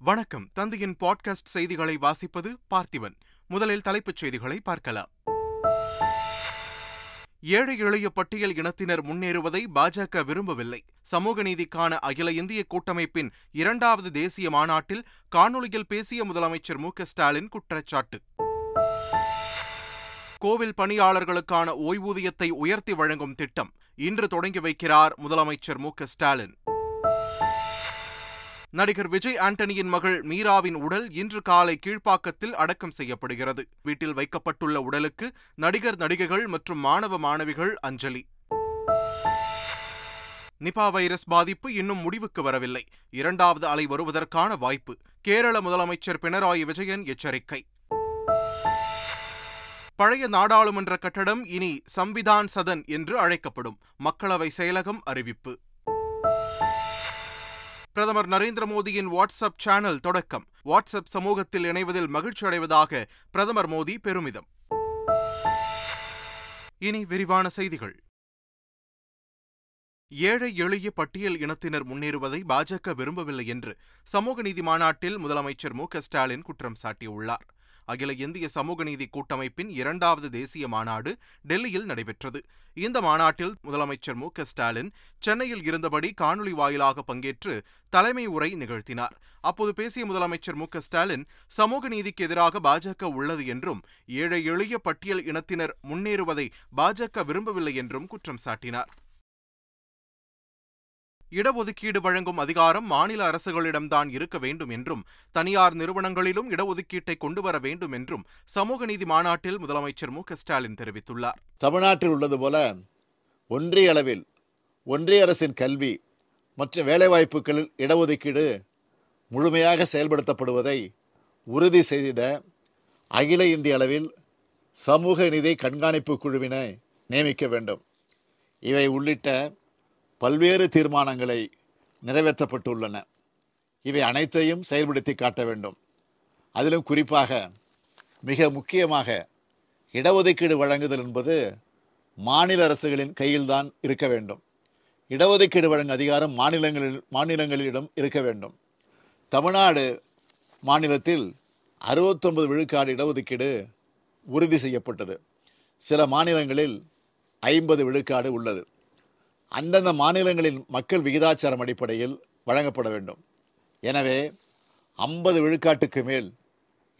வணக்கம். தந்தையின் பாட்காஸ்ட் செய்திகளை வாசிப்பது பார்த்திபன். முதலில் தலைப்புச் செய்திகளை பார்க்கலாம். ஏழை எளிய பட்டியல் இனத்தினர் முன்னேறுவதை பாஜக விரும்பவில்லை. சமூக நீதிக்கான அகில இந்திய கூட்டமைப்பின் இரண்டாவது தேசிய மாநாட்டில் காணொலியில் பேசிய முதலமைச்சர் மு ஸ்டாலின் குற்றச்சாட்டு. கோவில் பணியாளர்களுக்கான ஓய்வூதியத்தை உயர்த்தி வழங்கும் திட்டம். இன்று தொடங்கி வைக்கிறார் முதலமைச்சர் மு ஸ்டாலின். நடிகர் விஜய் ஆண்டனியின் மகள் மீராவின் உடல் இன்று காலை கீழ்ப்பாக்கத்தில் அடக்கம் செய்யப்படுகிறது. வீட்டில் வைக்கப்பட்டுள்ள உடலுக்கு நடிகர் நடிகைகள் மற்றும் மாணவ மாணவிகள் அஞ்சலி. நிபா வைரஸ் பாதிப்பு இன்னும் முடிவுக்கு வரவில்லை. இரண்டாவது அலை வருவதற்கான வாய்ப்பு. கேரள முதலமைச்சர் பினராயி விஜயன் எச்சரிக்கை. பழைய நாடாளுமன்ற கட்டடம் இனி சம்விதான் சதன் என்று அழைக்கப்படும். மக்களவை செயலகம் அறிவிப்பு. பிரதமர் நரேந்திர மோடியின் வாட்ஸ்அப் சேனல் தொடக்கம். வாட்ஸ்அப் சமூகத்தில் இணைவதில் மகிழ்ச்சி அடைவதாக பிரதமர் மோடி பெருமிதம். இனி விரிவான செய்திகள். ஏழை எளிய பட்டியல் இனத்தினர் முன்னேறுவதை பாஜக விரும்பவில்லை என்று சமூக நீதி மாநாட்டில் முதலமைச்சர் மு ஸ்டாலின் குற்றம் சாட்டியுள்ளார். அகில இந்திய சமூக நீதி கூட்டமைப்பின் இரண்டாவது தேசிய மாநாடு டெல்லியில் நடைபெற்றது. இந்த மாநாட்டில் முதலமைச்சர் மு ஸ்டாலின் சென்னையில் இருந்தபடி காணொலி வாயிலாக பங்கேற்று தலைமை உரை நிகழ்த்தினார். அப்போது பேசிய முதலமைச்சர் மு ஸ்டாலின் சமூக நீதிக்கு எதிராக பாஜக உள்ளது என்றும் ஏழை எளிய பட்டியல் இனத்தினர் முன்னேறுவதை பாஜக விரும்பவில்லை என்றும் குற்றம் சாட்டினார். இடஒதுக்கீடு வழங்கும் அதிகாரம் மாநில அரசுகளிடம்தான் இருக்க வேண்டும் என்றும் தனியார் நிறுவனங்களிலும் இடஒதுக்கீட்டை கொண்டு வர வேண்டும் என்றும் சமூக நீதி மாநாட்டில் முதலமைச்சர் மு. ஸ்டாலின் தெரிவித்துள்ளார். தமிழ்நாட்டில் உள்ளது போல ஒன்றிய அளவில் ஒன்றிய அரசின் கல்வி மற்ற வேலைவாய்ப்புகளில் இடஒதுக்கீடு முழுமையாக செயல்படுத்தப்படுவதை உறுதி செய்திட அகில இந்திய அளவில் சமூக நிதி கண்காணிப்பு குழுவினை நியமிக்க வேண்டும். இவை உள்ளிட்ட பல்வேறு தீர்மானங்களை நிறைவேற்றப்பட்டுள்ளன. இவை அனைத்தையும் செயல்படுத்தி காட்ட வேண்டும். அதிலும் குறிப்பாக மிக முக்கியமாக இடஒதுக்கீடு வழங்குதல் என்பது மாநில அரசுகளின் கையில்தான் இருக்க வேண்டும். இடஒதுக்கீடு வழங்கும் அதிகாரம் மாநிலங்களில் மாநிலங்களிடம் இருக்க வேண்டும். தமிழ்நாடு மாநிலத்தில் அறுபத்தொன்பது விழுக்காடு இடஒதுக்கீடு உறுதி செய்யப்பட்டது. சில மாநிலங்களில் ஐம்பது விழுக்காடு உள்ளது. அந்தந்த மாநிலங்களின் மக்கள் விகிதாச்சாரம் அடிப்படையில் வழங்கப்பட வேண்டும். எனவே ஐம்பது விழுக்காட்டுக்கு மேல்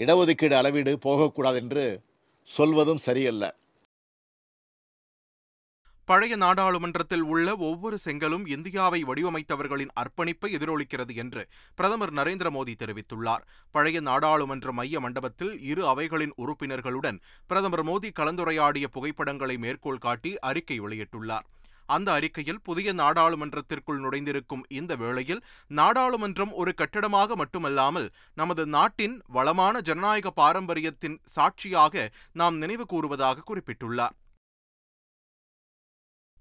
இடஒதுக்கீடு அளவீடு போகக்கூடாது என்று சொல்வதும் சரியல்ல. பழைய நாடாளுமன்றத்தில் உள்ள ஒவ்வொரு செங்கலும் இந்தியாவை வடிவமைத்தவர்களின் அர்ப்பணிப்பை எதிரொலிக்கிறது என்று பிரதமர் நரேந்திர மோடி தெரிவித்துள்ளார். பழைய நாடாளுமன்ற மைய மண்டபத்தில் இரு அவைகளின் உறுப்பினர்களுடன் பிரதமர் மோடி கலந்துரையாடிய புகைப்படங்களை மேற்கோள் காட்டி அறிக்கை வெளியிட்டுள்ளார். அந்த அறிக்கையில் புதிய நாடாளுமன்றத்திற்குள் நுழைந்திருக்கும் இந்த வேளையில் நாடாளுமன்றம் ஒரு கட்டடமாக மட்டுமல்லாமல் நமது நாட்டின் வளமான ஜனநாயக பாரம்பரியத்தின் சாட்சியாக நாம் நினைவு கூறுவதாக குறிப்பிட்டுள்ளார்.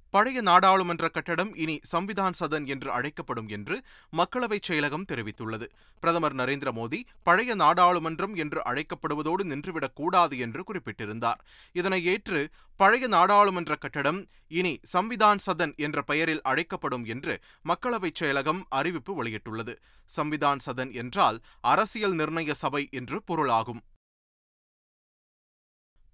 பழைய நாடாளுமன்ற கட்டடம் இனி சம்விதான் சதன் என்று அழைக்கப்படும் என்று மக்களவைச் செயலகம் தெரிவித்துள்ளது. பிரதமர் நரேந்திர மோடி பழைய நாடாளுமன்றம் என்று அழைக்கப்படுவதோடு நின்றுவிடக் கூடாது என்று குறிப்பிட்டிருந்தார். இதனை ஏற்று பழைய நாடாளுமன்ற கட்டடம் இனி சம்விதான் சதன் என்ற பெயரில் அழைக்கப்படும் என்று மக்களவைச் செயலகம் அறிவிப்பு வெளியிட்டுள்ளது. சம்விதான் சதன் என்றால் அரசியல் நிர்ணய சபை என்று பொருளாகும்.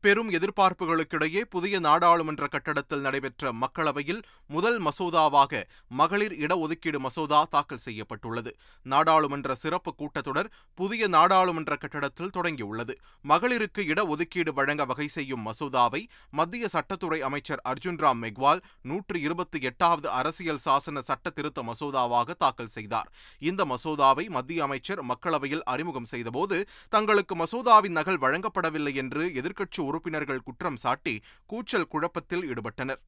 பெரும் எதிர்பார்ப்புகளுக்கிடையே புதிய நாடாளுமன்ற கட்டடத்தில் நடைபெற்ற மக்களவையில் முதல் மசோதாவாக மகளிர் இடஒதுக்கீடு மசோதா தாக்கல் செய்யப்பட்டுள்ளது. நாடாளுமன்ற சிறப்பு கூட்டத்தொடர் புதிய நாடாளுமன்ற கட்டடத்தில் தொடங்கியுள்ளது. மகளிருக்கு இடஒதுக்கீடு வழங்க வகை செய்யும் மசோதாவை மத்திய சட்டத்துறை அமைச்சர் அர்ஜுன் ராம் மெக்வால் நூற்று இருபத்தி எட்டாவது அரசியல் சாசன சட்ட திருத்த மசோதாவாக தாக்கல் செய்தார். இந்த மசோதாவை மத்திய அமைச்சர் மக்களவையில் அறிமுகம் செய்தபோது தங்களுக்கு மசோதாவின் நகல் வழங்கப்படவில்லை என்று எதிர்க்கட்சி உறுப்பினர்கள் குற்றம் சாட்டி கூச்சல் குழப்பத்தில் ஈடுபட்டனர்.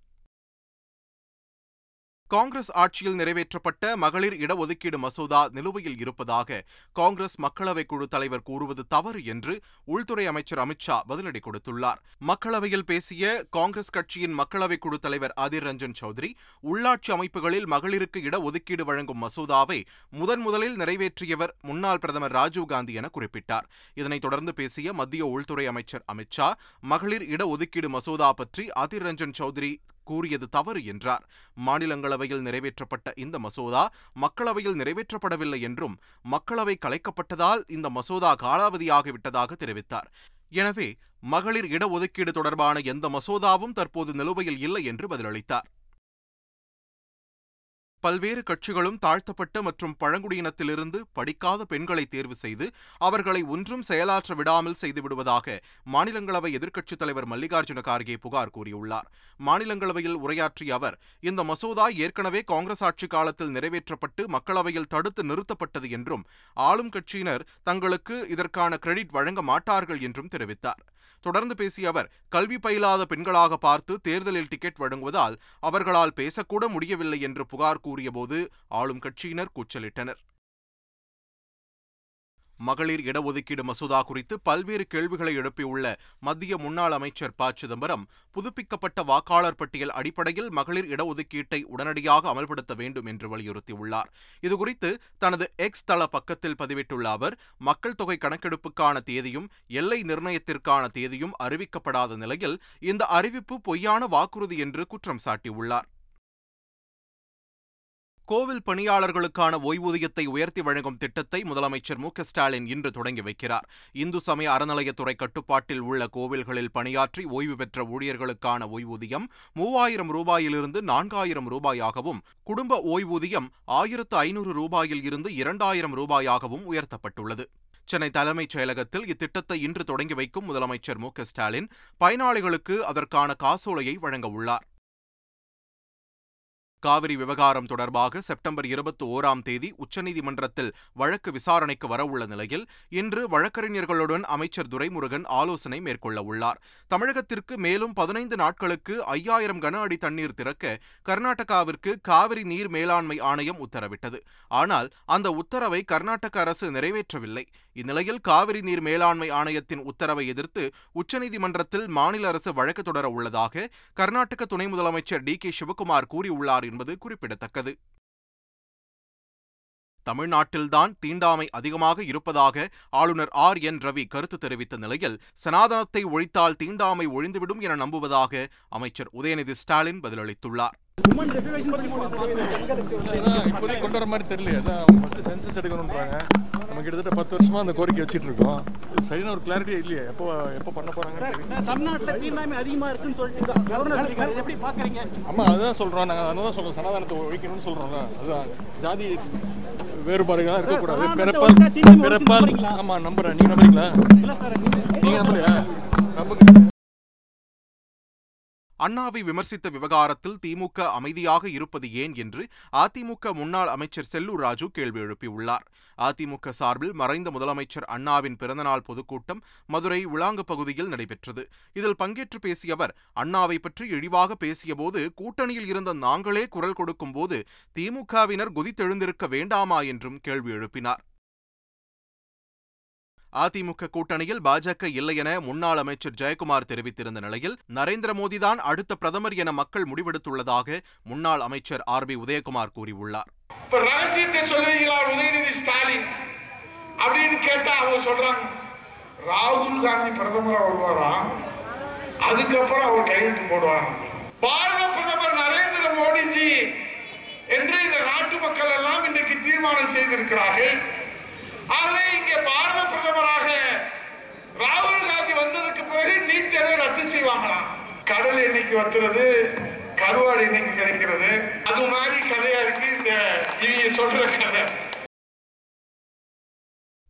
காங்கிரஸ் ஆட்சியில் நிறைவேற்றப்பட்ட மகளிர் இடஒதுக்கீடு மசோதா நிலுவையில் இருப்பதாக காங்கிரஸ் மக்களவை குழு தலைவர் கூறுவது தவறு என்று உள்துறை அமைச்சர் அமித்ஷா பதிலடி கொடுத்துள்ளார். மக்களவையில் பேசிய காங்கிரஸ் கட்சியின் மக்களவை குழு தலைவர் அதிர் ரஞ்சன் சௌத்ரி உள்ளாட்சி அமைப்புகளில் மகளிருக்கு இடஒதுக்கீடு வழங்கும் மசோதாவை முதன் முதலில் நிறைவேற்றியவர் முன்னாள் பிரதமர் ராஜீவ்காந்தி என குறிப்பிட்டார். இதனைத் தொடர்ந்து பேசிய மத்திய உள்துறை அமைச்சர் அமித்ஷா மகளிர் இடஒதுக்கீடு மசோதா பற்றி அதிர் ரஞ்சன் சௌத்ரி கூறியது தவறு என்றார். மாநிலங்களவையில் நிறைவேற்றப்பட்ட இந்த மசோதா மக்களவையில் நிறைவேற்றப்படவில்லை என்றும் மக்களவை கலைக்கப்பட்டதால் இந்த மசோதா காலாவதியாகிவிட்டதாக தெரிவித்தார். எனவே மகளிர் இடஒதுக்கீடு தொடர்பான எந்த மசோதாவும் தற்போது நிலுவையில் இல்லை என்று பதிலளித்தார். பல்வேறு கட்சிகளும் தாழ்த்தப்பட்ட மற்றும் பழங்குடியினத்திலிருந்து படிக்காத பெண்களை தேர்வு செய்து அவர்களை ஒன்றும் செயலாற்ற விடாமல் செய்துவிடுவதாக மாநிலங்களவை எதிர்க்கட்சித் தலைவர் மல்லிகார்ஜுன கார்கே புகார் கூறியுள்ளார். மாநிலங்களவையில் உரையாற்றிய அவர் இந்த மசோதா ஏற்கனவே காங்கிரஸ் ஆட்சி காலத்தில் நிறைவேற்றப்பட்டு மக்களவையில் தடுத்து நிறுத்தப்பட்டது என்றும் ஆளும் கட்சியினர் தங்களுக்கு இதற்கான கிரெடிட் வழங்க மாட்டார்கள் என்றும் தெரிவித்தார். தொடர்ந்து பேசிய அவர் கல்வி பயிலாத பெண்களாக பார்த்து தேர்தலில் டிக்கெட் வழங்குவதால் அவர்களால் பேசக்கூட முடியவில்லை என்று புகார் கூறியபோது ஆளும் கட்சியினர் கூச்சலிட்டனர். மகளிர் இடஒதுக்கீடு மசோதா குறித்து பல்வேறு கேள்விகளை எழுப்பியுள்ள மத்திய முன்னாள் அமைச்சர் ப. சிதம்பரம் புதுப்பிக்கப்பட்ட வாக்காளர் பட்டியல் அடிப்படையில் மகளிர் இடஒதுக்கீட்டை உடனடியாக அமல்படுத்த வேண்டும் என்று வலியுறுத்தியுள்ளார். இதுகுறித்து தனது எக்ஸ் தள பக்கத்தில் பதிவிட்டுள்ள அவர் மக்கள் தொகை கணக்கெடுப்புக்கான தேதியும் எல்லை நிர்ணயத்திற்கான தேதியும் அறிவிக்கப்படாத நிலையில் இந்த அறிவிப்பு பொய்யான வாக்குறுதி என்று குற்றம் சாட்டியுள்ளார். கோவில் பணியாளர்களுக்கான ஓய்வூதியத்தை உயர்த்தி வழங்கும் திட்டத்தை முதலமைச்சர் மு ஸ்டாலின் இன்று தொடங்கி வைக்கிறார். இந்து சமய அறநிலையத்துறை கட்டுப்பாட்டில் உள்ள கோவில்களில் பணியாற்றி ஓய்வு பெற்ற ஊழியர்களுக்கான ஓய்வூதியம் மூவாயிரம் ரூபாயிலிருந்து நான்காயிரம் ரூபாயாகவும் குடும்ப ஓய்வூதியம் ஆயிரத்து ஐநூறு ரூபாயில் இருந்து இரண்டாயிரம் ரூபாயாகவும் உயர்த்தப்பட்டுள்ளது. சென்னை தலைமைச் செயலகத்தில் இத்திட்டத்தை இன்று தொடங்கி வைக்கும் முதலமைச்சர் மு ஸ்டாலின் பயனாளிகளுக்கு அதற்கான காசோலையை வழங்க உள்ளார். காவிரி விவகாரம் தொடர்பாக செப்டம்பர் இருபத்தி ஓராம் தேதி உச்சநீதிமன்றத்தில் வழக்கு விசாரணைக்கு வரவுள்ள நிலையில் இன்று வழக்கறிஞர்களுடன் அமைச்சர் துரைமுருகன் ஆலோசனை மேற்கொள்ள உள்ளார். தமிழகத்திற்கு மேலும் பதினைந்து நாட்களுக்கு ஐயாயிரம் கன அடி தண்ணீர் திறக்க கர்நாடகாவிற்கு காவிரி நீர் மேலாண்மை ஆணையம் உத்தரவிட்டது. ஆனால் அந்த உத்தரவை கர்நாடக அரசு நிறைவேற்றவில்லை. இந்நிலையில் காவிரி நீர் மேலாண்மை ஆணையத்தின் உத்தரவை எதிர்த்து உச்சநீதிமன்றத்தில் மாநில அரசு வழக்கு தொடர உள்ளதாக கர்நாடக துணை முதலமைச்சர் டி கே சிவகுமார் கூறியுள்ளார் என்பது குறிப்பிடத்தக்கது. தமிழ்நாட்டில்தான் தீண்டாமை அதிகமாக இருப்பதாக ஆளுநர் ஆர். என். ரவி கருத்து தெரிவித்த நிலையில் சனாதனத்தை ஒழித்தால் தீண்டாமை ஒழிந்துவிடும் என நம்புவதாக அமைச்சர் உதயநிதி ஸ்டாலின் பதிலளித்துள்ளார். இப்போதைக்கு கொண்டு வர மாதிரி தெரியல அதான் ஃபர்ஸ்ட் சென்சஸ் எடுக்கணுன்றாங்க நம்ம கிட்டத்தட்ட பத்து வருஷமா அந்த கோரிக்கை வச்சுட்டு இருக்கோம் சரியான ஒரு கிளாரிட்டியே இல்லையே. எப்போ எப்போ பண்ண போறாங்க தமிழ்நாட்டில் தீண்டாமை அதிகமா இருக்குன்னு சொல்லிட்டு. எப்படி பாக்குறீங்க ஆமா அதுதான் சொல்றோம். நாங்கள் அதான் சொல்றோம். சனாதனத்தை ஒழிக்கணும்னு சொல்றோம்ல அதுதான் ஜாதி வேறுபாடுகள்லாம் இருக்கக்கூடாது. பிறப்பால் பிறப்பால் ஒழிச்சு நம்புறீங்களா? ஆமா நம்புறேன். நீங்க நம்புறீங்களா? இல்ல சார் நீங்க- நீங்க நம்பலையா? நம்புங்க. அண்ணாவை விமர்சித்த விவகாரத்தில் திமுக அமைதியாக இருப்பது ஏன் என்று அதிமுக முன்னாள் அமைச்சர் செல்லூர் ராஜு கேள்வி எழுப்பியுள்ளார். அதிமுக சார்பில் மறைந்த முதலமைச்சர் அண்ணாவின் பிறந்தநாள் பொதுக்கூட்டம் மதுரை உலாங்கு பகுதியில் நடைபெற்றது. இதில் பங்கேற்று பேசிய அவர் அண்ணாவை பற்றி இழிவாக பேசியபோது கூட்டணியில் இருந்த நாங்களே குரல் கொடுக்கும்போது திமுகவினர் குதித்தெழுந்திருக்க வேண்டாமா என்றும் கேள்வி எழுப்பினார். அதிமுக கூட்டணியில் பாஜக இல்லை என முன்னாள் அமைச்சர் ஜெயக்குமார் தெரிவித்திருந்த நிலையில் நரேந்திர மோடிதான் அடுத்த பிரதமர் என மக்கள் முடிவெடுத்துள்ளதாக முன்னாள் அமைச்சர் ஆர் பி உதயகுமார் கூறியுள்ளார். ரகசியத்தை சொல்லுவீங்களா உதயநிதி ஸ்டாலின்? அப்படின்னு கேட்டா அவங்க சொல்றாங்க. ராகுல் காந்தி பிரதமரா வருவாராம் அதுக்கப்புறம் அவர் கையெழுத்து போடுவாராம் பாரத பிரதமர் நரேந்திர மோடிஜி என்று இந்த நாட்டு மக்கள் எல்லாம் இன்றைக்கு தீர்மானம் செய்திருக்கிறார்கள். ஆகவே இங்கே பாரத ராகுல் காந்தி வந்ததுக்கு பிறகு நீட் தேர்வை ரத்து செய்வாங்களாம் கடல் இன்னைக்கு வத்துறது கருவாடு இன்னைக்கு கிடைக்கிறது. அது மாதிரி கதையா இருக்கு இந்த இவங்க சொல்ற கதை.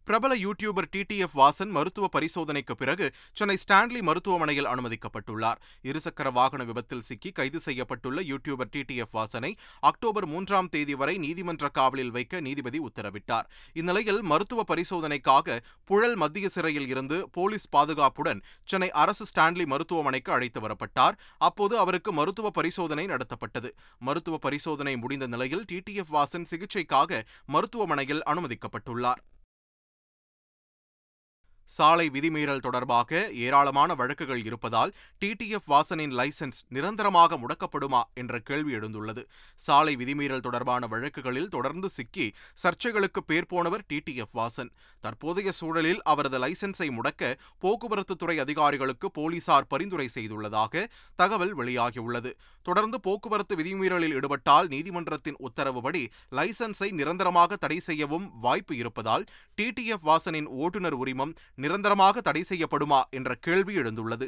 பிரபல யூடியூபர் டிடிஎஃப் வாசன் மருத்துவ பரிசோதனைக்கு பிறகு சென்னை ஸ்டான்லி மருத்துவமனையில் அனுமதிக்கப்பட்டுள்ளார். இருசக்கர வாகன விபத்தில் சிக்கி கைது செய்யப்பட்டுள்ள யூடியூபர் டிடிஎஃப் வாசனை அக்டோபர் மூன்றாம் தேதி வரை நீதிமன்ற காவலில் வைக்க நீதிபதி உத்தரவிட்டார். இந்நிலையில் மருத்துவ பரிசோதனைக்காக புழல் மத்திய சிறையில் இருந்து போலீஸ் பாதுகாப்புடன் சென்னை அரசு ஸ்டான்லி மருத்துவமனைக்கு அழைத்து வரப்பட்டார். அப்போது அவருக்கு மருத்துவ பரிசோதனை நடத்தப்பட்டது. மருத்துவ பரிசோதனை முடிந்த நிலையில் டிடிஎஃப் வாசன் சிகிச்சைக்காக மருத்துவமனையில் அனுமதிக்கப்பட்டுள்ளார். சாலை விதிமீறல் தொடர்பாக ஏராளமான வழக்குகள் இருப்பதால் டிடிஎஃப் வாசனின் லைசன்ஸ் நிரந்தரமாக முடக்கப்படுமா என்ற கேள்வி எழுந்துள்ளது. சாலை விதிமீறல் தொடர்பான வழக்குகளில் தொடர்ந்து சிக்கி சர்ச்சைகளுக்கு பேர் போனவர் டிடிஎஃப் வாசன். தற்போதைய சூழலில் அவரது லைசன்ஸை முடக்க போக்குவரத்து துறை அதிகாரிகளுக்கு போலீசார் பரிந்துரை செய்துள்ளதாக தகவல் வெளியாகியுள்ளது. தொடர்ந்து போக்குவரத்து விதிமீறலில் ஈடுபட்டால் நீதிமன்றத்தின் உத்தரவுபடி லைசென்ஸை நிரந்தரமாக தடை செய்யவும் வாய்ப்பு இருப்பதால் டிடிஎஃப் வாசனின் ஓட்டுநர் உரிமம் நிரந்தரமாக தடை செய்யப்படுமா என்ற கேள்வி எழுந்துள்ளது.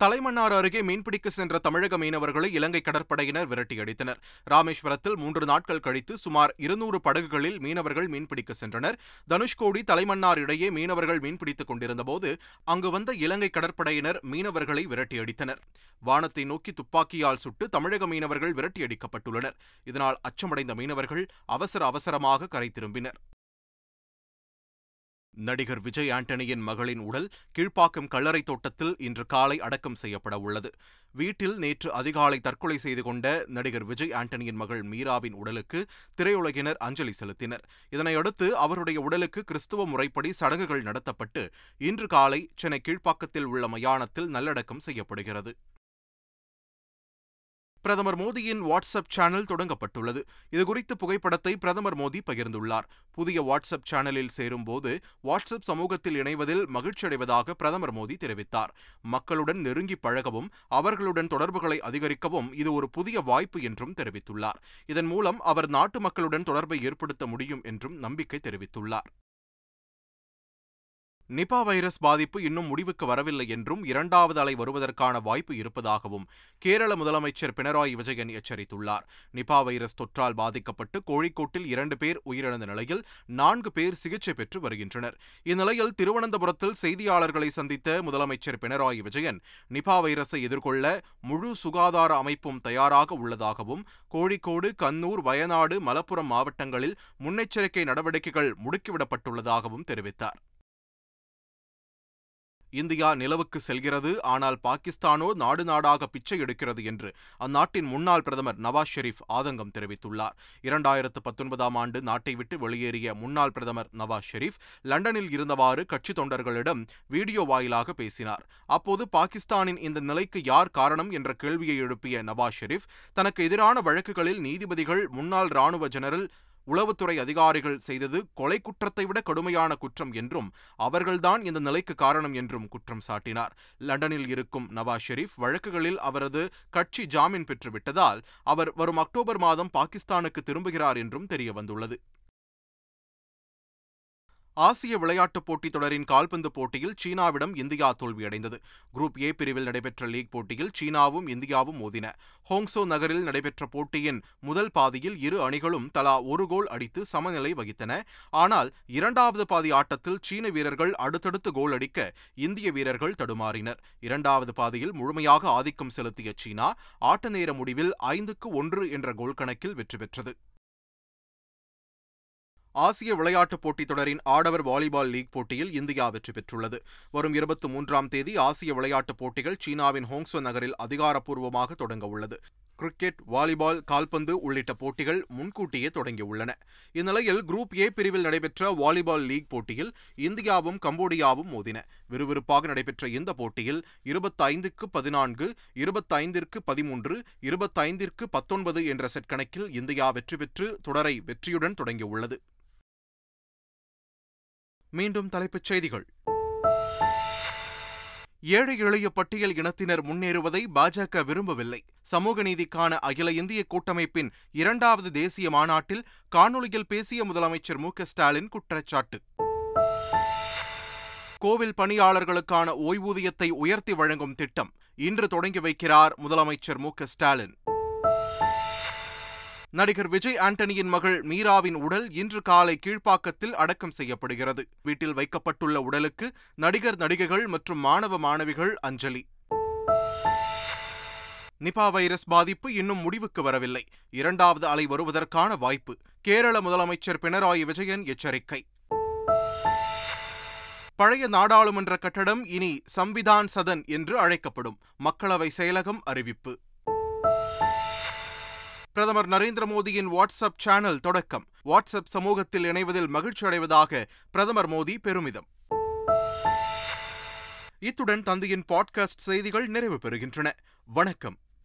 தலைமன்னார் அருகே மீன்பிடிக்க சென்ற தமிழக மீனவர்களை இலங்கை கடற்படையினர் விரட்டியடித்தனர். ராமேஸ்வரத்தில் மூன்று நாட்கள் கழித்து சுமார் இருநூறு படகுகளில் மீனவர்கள் மீன்பிடிக்க சென்றனர். தனுஷ்கோடி தலைமன்னார் இடையே மீனவர்கள் மீன்பிடித்துக் கொண்டிருந்தபோது அங்கு வந்த இலங்கை கடற்படையினர் மீனவர்களை விரட்டியடித்தனர். வானத்தை நோக்கி துப்பாக்கியால் சுட்டு தமிழக மீனவர்கள் விரட்டியடிக்கப்பட்டுள்ளனர். இதனால் அச்சமடைந்த மீனவர்கள் அவசர அவசரமாக கரை திரும்பினர். நடிகர் விஜய் ஆண்டனியின் மகளின் உடல் கீழ்ப்பாக்கம் கல்லறை தோட்டத்தில் இன்று காலை அடக்கம் செய்யப்பட உள்ளது. வீட்டில் நேற்று அதிகாலை தற்கொலை செய்து கொண்ட நடிகர் விஜய் ஆண்டனியின் மகள் மீராவின் உடலுக்கு திரையுலகினர் அஞ்சலி செலுத்தினர். இதனையடுத்து அவருடைய உடலுக்கு கிறிஸ்துவ முறைப்படி சடங்குகள் நடத்தப்பட்டு இன்று காலை சென்னை கீழ்ப்பாக்கத்தில் உள்ள மயானத்தில் நல்லடக்கம் செய்யப்படுகிறது. பிரதமர் மோடியின் வாட்ஸ்அப் சேனல் தொடங்கப்பட்டுள்ளது. இதுகுறித்து புகைப்படத்தை பிரதமர் மோடி பகிர்ந்துள்ளார். புதிய வாட்ஸ்அப் சேனலில் சேரும்போது வாட்ஸ்அப் சமூகத்தில் இணைவதில் மகிழ்ச்சியடைவதாக பிரதமர் மோடி தெரிவித்தார். மக்களுடன் நெருங்கி பழகவும் அவர்களுடன் தொடர்புகளை அதிகரிக்கவும் இது ஒரு புதிய வாய்ப்பு என்றும் தெரிவித்துள்ளார். இதன் மூலம் அவர் நாட்டு மக்களுடன் தொடர்பை ஏற்படுத்த முடியும் என்றும் நம்பிக்கை தெரிவித்துள்ளார். நிபா வைரஸ் பாதிப்பு இன்னும் முடிவுக்கு வரவில்லை என்றும் இரண்டாவது அலை வருவதற்கான வாய்ப்பு இருப்பதாகவும் கேரள முதலமைச்சர் பினராயி விஜயன் எச்சரித்துள்ளார். நிபா வைரஸ் தொற்றால் பாதிக்கப்பட்டு கோழிக்கோட்டில் இரண்டு பேர் உயிரிழந்த நிலையில் நான்கு பேர் சிகிச்சை பெற்று வருகின்றனர். இந்நிலையில் திருவனந்தபுரத்தில் செய்தியாளர்களை சந்தித்த முதலமைச்சர் பினராயி விஜயன் நிபா வைரஸை எதிர்கொள்ள முழு சுகாதார அமைப்பும் தயாராக உள்ளதாகவும் கோழிக்கோடு கண்ணூர் வயநாடு மலப்புரம் மாவட்டங்களில் முன்னெச்சரிக்கை நடவடிக்கைகள் முடுக்கிவிடப்பட்டுள்ளதாகவும் தெரிவித்தார். இந்தியா நிலவுக்கு செல்கிறது. ஆனால் பாகிஸ்தானோ நாடு நாடாக பிச்சை எடுக்கிறது என்று அந்நாட்டின் முன்னாள் பிரதமர் நவாஸ் ஷெரீப் ஆதங்கம் தெரிவித்துள்ளார். இரண்டாயிரத்து பத்தொன்பதாம் ஆண்டு நாட்டை விட்டு வெளியேறிய முன்னாள் பிரதமர் நவாஸ் ஷெரீப் லண்டனில் இருந்தவாறு கட்சி தொண்டர்களிடம் வீடியோ வாயிலாக பேசினார். அப்போது பாகிஸ்தானின் இந்த நிலைக்கு யார் காரணம் என்ற கேள்வியை எழுப்பிய நவாஸ் ஷெரீப் தனக்கு எதிரான வழக்குகளில் நீதிபதிகள் முன்னாள் ராணுவ ஜெனரல் உளவுத்துறை அதிகாரிகள் செய்தது கொலை குற்றத்தை விட கடுமையான குற்றம் என்றும் அவர்கள்தான் இந்த நிலைக்கு காரணம் என்றும் குற்றம் சாட்டினார். லண்டனில் இருக்கும் நவாஸ் ஷெரீப் வழக்குகளில் அவரது கட்சி ஜாமீன் பெற்றுவிட்டதால் அவர் வரும் அக்டோபர் மாதம் பாகிஸ்தானுக்கு திரும்புகிறார் என்றும் தெரியவந்துள்ளது. ஆசிய விளையாட்டுப் போட்டித் தொடரின் கால்பந்து போட்டியில் சீனாவிடம் இந்தியா தோல்வியடைந்தது. குரூப் ஏ பிரிவில் நடைபெற்ற லீக் போட்டியில் சீனாவும் இந்தியாவும் மோதின. ஹோங்சோ நகரில் நடைபெற்ற போட்டியின் முதல் பாதியில் இரு அணிகளும் தலா ஒரு கோல் அடித்து சமநிலை வகித்தன. ஆனால் இரண்டாவது பாதி ஆட்டத்தில் சீன வீரர்கள் அடுத்தடுத்து கோல் அடிக்க இந்திய வீரர்கள் தடுமாறினர். இரண்டாவது பாதியில் முழுமையாக ஆதிக்கம் செலுத்திய சீனா ஆட்ட நேர முடிவில் ஐந்துக்கு ஒன்று என்ற கோல் கணக்கில் வெற்றி பெற்றது. ஆசிய விளையாட்டுப் போட்டித் தொடரின் ஆடவர் வாலிபால் லீக் போட்டியில் இந்தியா வெற்றி பெற்றுள்ளது. வரும் இருபத்தி மூன்றாம் தேதி ஆசிய விளையாட்டுப் போட்டிகள் சீனாவின் ஹோங்சோ நகரில் அதிகாரப்பூர்வமாக தொடங்க உள்ளது. கிரிக்கெட் வாலிபால் கால்பந்து உள்ளிட்ட போட்டிகள் முன்கூட்டியே தொடங்கியுள்ளன. இந்நிலையில் குரூப் ஏ பிரிவில் நடைபெற்ற வாலிபால் லீக் போட்டியில் இந்தியாவும் கம்போடியாவும் மோதின. விறுவிறுப்பாக நடைபெற்ற இந்த போட்டியில் இருபத்தைந்துக்கு பதினான்கு இருபத்தைந்திற்கு பதிமூன்று இருபத்தைந்திற்கு பத்தொன்பது என்ற செட் கணக்கில் இந்தியா வெற்றி பெற்று தொடரை வெற்றியுடன் தொடங்கியுள்ளது. மீண்டும் தலைப்புச் செய்திகள். ஏழை எளிய பட்டியல் இனத்தினர் முன்னேறுவதை பாஜக விரும்பவில்லை. சமூக நீதிக்கான அகில இந்திய கூட்டமைப்பின் இரண்டாவது தேசிய மாநாட்டில் காணொலியில் பேசிய முதலமைச்சர் மு ஸ்டாலின் குற்றச்சாட்டு. கோவில் பணியாளர்களுக்கான ஓய்வூதியத்தை உயர்த்தி வழங்கும் திட்டம். இன்று தொடங்கி வைக்கிறார் முதலமைச்சர் மு ஸ்டாலின். நடிகர் விஜய் ஆண்டனியின் மகள் மீராவின் உடல் இன்று காலை கீழ்ப்பாக்கத்தில் அடக்கம் செய்யப்படுகிறது. வீட்டில் வைக்கப்பட்டுள்ள உடலுக்கு நடிகர் நடிகைகள் மற்றும் மாணவ மாணவிகள் அஞ்சலி. நிபா வைரஸ் பாதிப்பு இன்னும் முடிவுக்கு வரவில்லை. இரண்டாவது அலை வருவதற்கான வாய்ப்பு. கேரள முதலமைச்சர் பினராயி விஜயன் எச்சரிக்கை. பழைய நாடாளுமன்ற கட்டடம் இனி சம்விதான் சதன் என்று அழைக்கப்படும். மக்களவை செயலகம் அறிவிப்பு. பிரதமர் நரேந்திர மோடியின் வாட்ஸ்அப் சேனல் தொடக்கம். வாட்ஸ்அப் சமூகத்தில் இணைவதில் மகிழ்ச்சி அடைவதாக பிரதமர் மோடி பெருமிதம். இத்துடன் தந்தையின் பாட்காஸ்ட் செய்திகள் நிறைவு பெறுகின்றன. வணக்கம்.